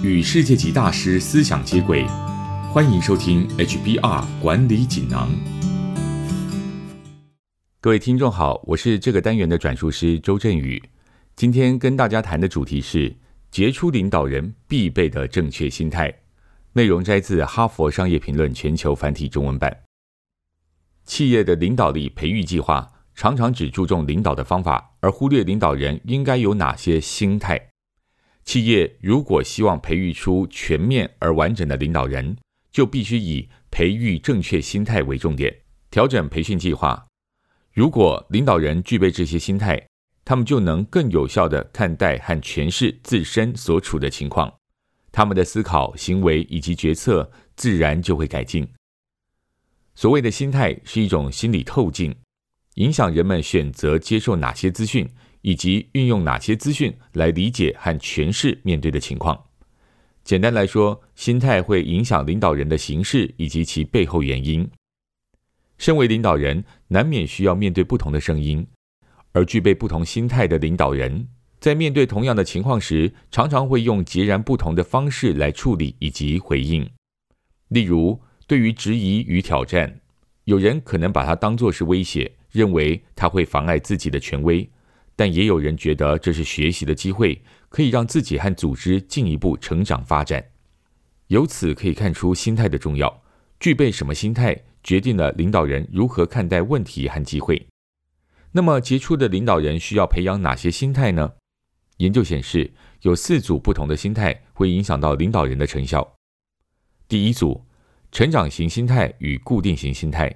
与世界级大师思想接轨，欢迎收听 HBR 管理锦囊。各位听众好，我是这个单元的转述师周振宇。今天跟大家谈的主题是杰出领导人必备的正确心态。内容摘自《哈佛商业评论》全球繁体中文版。企业的领导力培育计划常常只注重领导的方法，而忽略领导人应该有哪些心态。企业如果希望培育出全面而完整的领导人，就必须以培育正确心态为重点，调整培训计划。如果领导人具备这些心态，他们就能更有效地看待和诠释自身所处的情况，他们的思考、行为以及决策自然就会改进。所谓的心态是一种心理透镜，影响人们选择接受哪些资讯，以及运用哪些资讯来理解和诠释面对的情况。简单来说，心态会影响领导人的形式以及其背后原因。身为领导人，难免需要面对不同的声音，而具备不同心态的领导人，在面对同样的情况时，常常会用截然不同的方式来处理以及回应。例如，对于质疑与挑战，有人可能把它当作是威胁，认为它会妨碍自己的权威；但也有人觉得这是学习的机会，可以让自己和组织进一步成长发展。由此可以看出心态的重要，具备什么心态，决定了领导人如何看待问题和机会。那么，杰出的领导人需要培养哪些心态呢？研究显示，有四组不同的心态会影响到领导人的成效。第一组。成长型心态与固定型心态。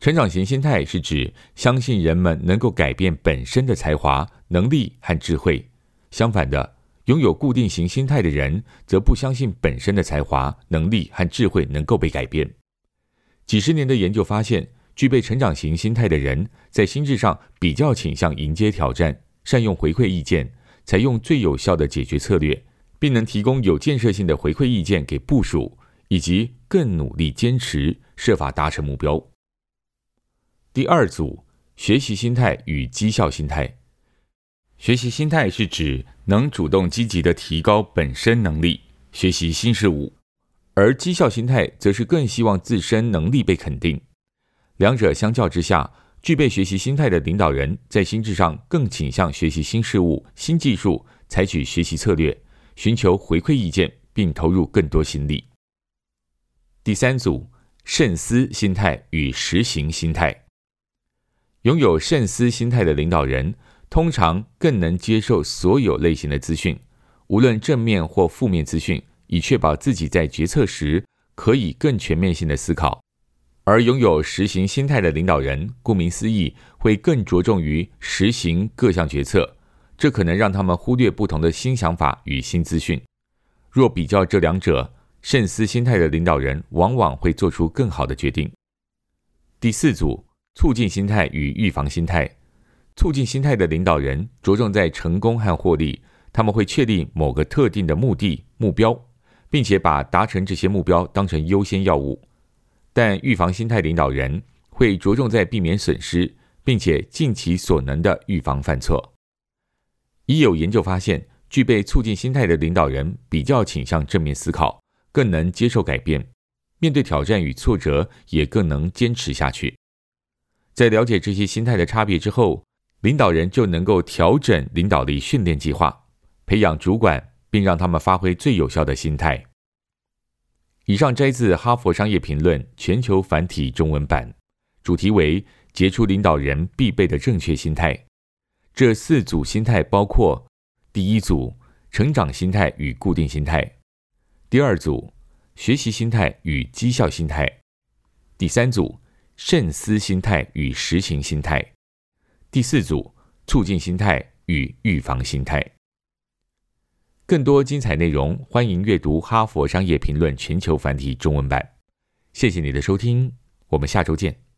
成长型心态是指相信人们能够改变本身的才华、能力和智慧。相反的，拥有固定型心态的人则不相信本身的才华、能力和智慧能够被改变。几十年的研究发现，具备成长型心态的人在心智上比较倾向迎接挑战，善用回馈意见，采用最有效的解决策略，并能提供有建设性的回馈意见给部署。以及更努力坚持，设法达成目标。第二组，学习心态与绩效心态。学习心态是指能主动积极的提高本身能力，学习新事物；而绩效心态则是更希望自身能力被肯定。两者相较之下，具备学习心态的领导人在心智上更倾向学习新事物、新技术，采取学习策略，寻求回馈意见，并投入更多心力。第三组慎思心态与实行心态，拥有慎思心态的领导人，通常更能接受所有类型的资讯，无论正面或负面资讯，以确保自己在决策时可以更全面性的思考。而拥有实行心态的领导人，顾名思义，会更着重于实行各项决策，这可能让他们忽略不同的新想法与新资讯。若比较这两者，慎思心态的领导人往往会做出更好的决定。第四组，促进心态与预防心态。促进心态的领导人着重在成功和获利，他们会确立某个特定的目的目标，并且把达成这些目标当成优先要务。但预防心态领导人会着重在避免损失，并且尽其所能的预防犯错。已有研究发现，具备促进心态的领导人比较倾向正面思考。更能接受改变，面对挑战与挫折也更能坚持下去。在了解这些心态的差别之后，领导人就能够调整领导力训练计划，培养主管，并让他们发挥最有效的心态。以上摘自《哈佛商业评论》全球繁体中文版，主题为“杰出领导人必备的正确心态”。这四组心态包括：第一组，成长心态与固定心态。第二组，学习心态与绩效心态；第三组，慎思心态与实行心态；第四组，促进心态与预防心态。更多精彩内容，欢迎阅读《哈佛商业评论》全球繁体中文版。谢谢你的收听，我们下周见。